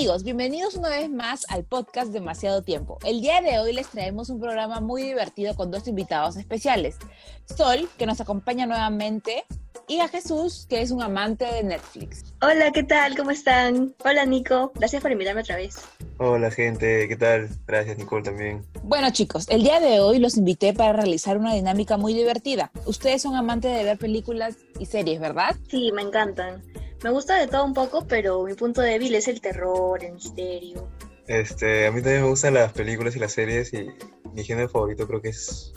amigos, bienvenidos una vez más al podcast Demasiado Tiempo. El día de hoy les traemos un programa muy divertido con dos invitados especiales. Sol, que nos acompaña nuevamente, y a Jesús, que es un amante de Netflix. Hola, ¿qué tal? ¿Cómo están? Hola, Nico. Gracias por invitarme otra vez. Hola, gente. ¿Qué tal? Gracias, Nicole, también. Bueno, chicos, el día de hoy los invité para realizar una dinámica muy divertida. Ustedes son amantes de ver películas y series, ¿verdad? Sí, me encantan. Me gusta de todo un poco, pero mi punto débil es el terror, el misterio. Este, a mí también me gustan las películas y las series y mi género favorito creo que es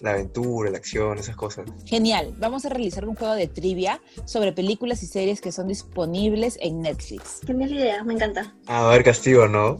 la aventura, la acción, esas cosas. Genial, vamos a realizar un juego de trivia sobre películas y series que son disponibles en Netflix. Genial idea, me encanta. Ah, a ver, castigo, ¿no?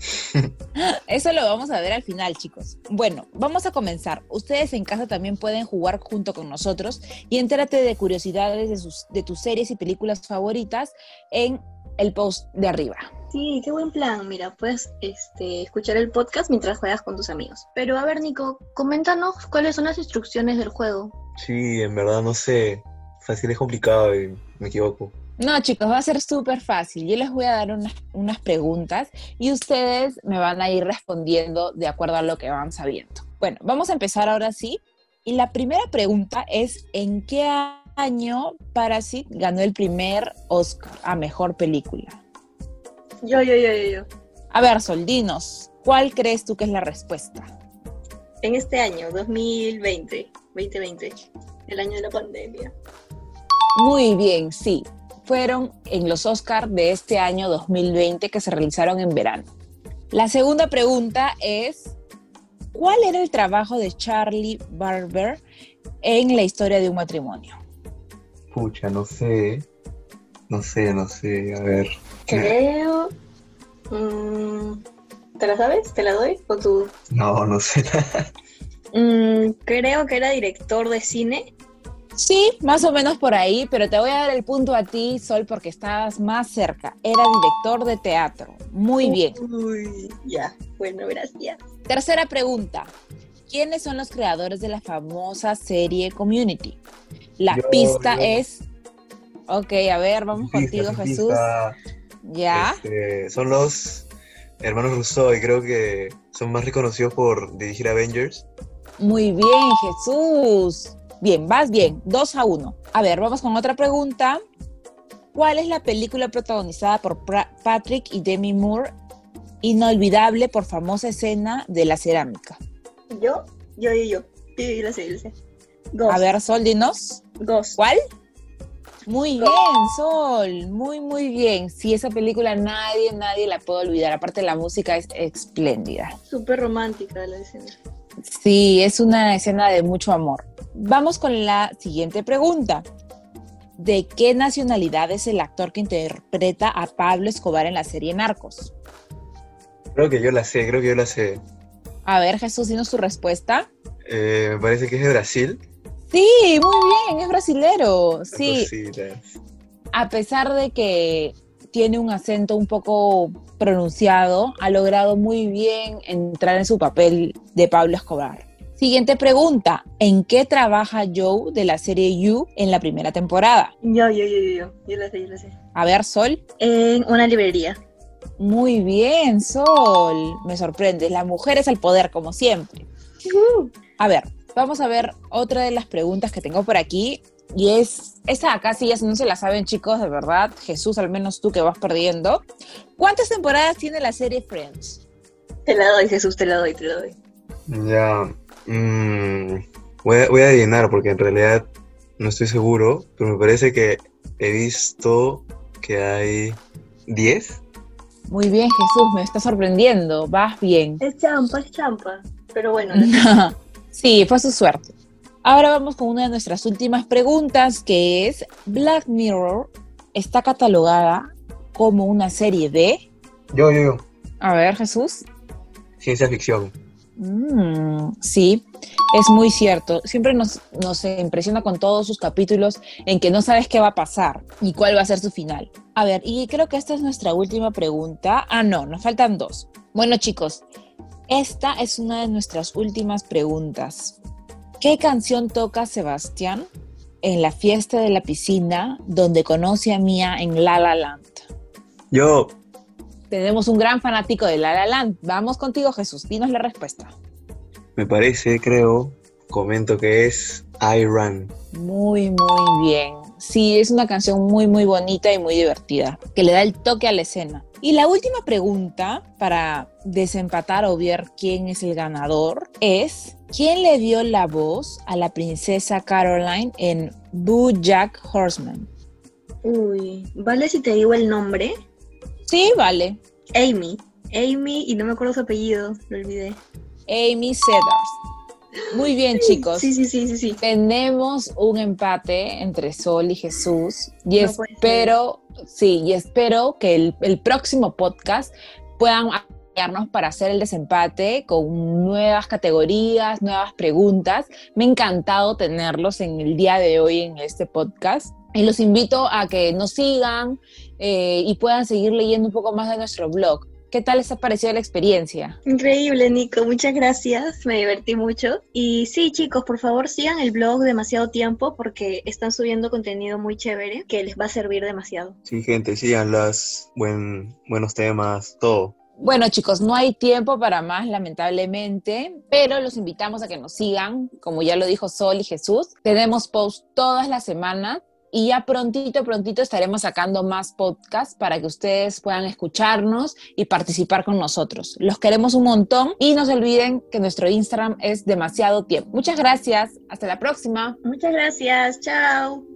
Eso lo vamos a ver al final, chicos. Bueno, vamos a comenzar. Ustedes en casa también pueden jugar junto con nosotros y entérate de curiosidades de, sus, de tus series y películas favoritas en el post de arriba. Sí, qué buen plan. Mira, puedes este, escuchar el podcast mientras juegas con tus amigos. Pero a ver, Nico, coméntanos cuáles son las instrucciones del juego. Sí, en verdad no sé. Fácil es complicado y me equivoco. No, chicos, va a ser súper fácil. Yo les voy a dar unas, unas preguntas y ustedes me van a ir respondiendo de acuerdo a lo que van sabiendo. Bueno, vamos a empezar ahora sí. Y la primera pregunta es, ¿en qué año Parasite ganó el primer Oscar a Mejor Película? Yo, yo, yo, yo, yo. A ver, Soldinos, ¿cuál crees tú que es la respuesta? En este año, 2020, 2020, el año de la pandemia. Muy bien, sí fueron en los Oscars de este año 2020 que se realizaron en verano. La segunda pregunta es, ¿cuál era el trabajo de Charlie Barber en la historia de un matrimonio? Pucha, no sé. No sé, no sé. A ver. Creo... Mm, ¿Te la sabes? ¿Te la doy? ¿O tú? No, no sé. Mm, creo que era director de cine Sí, más o menos por ahí, pero te voy a dar el punto a ti, Sol, porque estabas más cerca. Era director de teatro. Muy bien. Uy, ya, bueno, gracias. Tercera pregunta. ¿Quiénes son los creadores de la famosa serie Community? La Yo, pista yo. es... Ok, a ver, vamos contigo, Pista, Jesús. pista. Ya. Este, son los hermanos Rousseau y creo que son más reconocidos por dirigir Avengers. Muy bien, Jesús. Bien, vas bien. Dos a uno. A ver, vamos con otra pregunta. ¿Cuál es la película protagonizada por Patrick y Demi Moore? Inolvidable por famosa escena de la cerámica. ¿Yo? Yo, yo, yo. Yo, yo lo sé, yo lo sé. Ghost. A ver, Sol, dinos. Ghost. ¿Cuál? Muy bien, Sol. Muy, muy bien. Sí, esa película nadie, nadie la puede olvidar. Aparte, la música es espléndida. Súper romántica la escena. Sí, es una escena de mucho amor. Vamos con la siguiente pregunta. ¿De qué nacionalidad es el actor que interpreta a Pablo Escobar en la serie Narcos? Creo que yo la sé, creo que yo la sé. A ver, Jesús, dinos tu respuesta. Eh, me parece que es de Brasil. Sí, muy bien, es brasilero. Sí, a pesar de que tiene un acento un poco pronunciado, ha logrado muy bien entrar en su papel de Pablo Escobar. Siguiente pregunta, ¿en qué trabaja Joe de la serie You en la primera temporada? Yo, yo, yo, yo, yo. Yo la sé, yo la sé. A ver, Sol. En una librería. Muy bien, Sol. Me sorprende. La mujer es el poder, como siempre. A ver, vamos a ver otra de las preguntas que tengo por aquí. Y es, esta acá sí ya no se la saben chicos, de verdad. Jesús, al menos tú que vas perdiendo. ¿Cuántas temporadas tiene la serie Friends? Te la doy, Jesús, te la doy, te la doy. Ya. Mm, voy, a, voy a adivinar porque en realidad no estoy seguro, pero me parece que he visto que hay 10. Muy bien, Jesús, me está sorprendiendo. Vas bien. Es champa, es champa. Pero bueno, sí, fue su suerte. Ahora vamos con una de nuestras últimas preguntas, que es, Black Mirror está catalogada como una serie de... Yo, yo, yo. A ver, Jesús. Ciencia ficción. Mm, sí, es muy cierto. Siempre nos, nos impresiona con todos sus capítulos en que no sabes qué va a pasar y cuál va a ser su final. A ver, y creo que esta es nuestra última pregunta. Ah, no, nos faltan dos. Bueno, chicos, esta es una de nuestras últimas preguntas. ¿Qué canción toca Sebastián en la fiesta de la piscina donde conoce a Mia en La La Land? Yo. Tenemos un gran fanático de La La Land. Vamos contigo, Jesús. Dinos la respuesta. Me parece, creo, comento que es I Run. Muy, muy bien. Sí, es una canción muy, muy bonita y muy divertida, que le da el toque a la escena. Y la última pregunta para desempatar o ver quién es el ganador es, ¿quién le dio la voz a la princesa Caroline en Boo Jack Horseman? Uy, ¿vale si te digo el nombre? Sí, vale. Amy. Amy, y no me acuerdo su apellido, lo olvidé. Amy Seddars. Muy bien, chicos. Sí, sí, sí, sí, sí. Tenemos un empate entre Sol y Jesús. Y No espero, sí, y espero que el, el próximo podcast puedan para hacer el desempate con nuevas categorías, nuevas preguntas. Me ha encantado tenerlos en el día de hoy en este podcast. Y los invito a que nos sigan eh, y puedan seguir leyendo un poco más de nuestro blog. ¿Qué tal les ha parecido la experiencia? Increíble, Nico. Muchas gracias. Me divertí mucho. Y sí, chicos, por favor sigan el blog demasiado tiempo porque están subiendo contenido muy chévere que les va a servir demasiado. Sí, gente, síganlas. Buen, buenos temas, todo. Bueno, chicos, no hay tiempo para más, lamentablemente, pero los invitamos a que nos sigan, como ya lo dijo Sol y Jesús. Tenemos post todas las semanas y ya prontito, prontito estaremos sacando más podcasts para que ustedes puedan escucharnos y participar con nosotros. Los queremos un montón y no se olviden que nuestro Instagram es demasiado tiempo. Muchas gracias, hasta la próxima. Muchas gracias. Chao.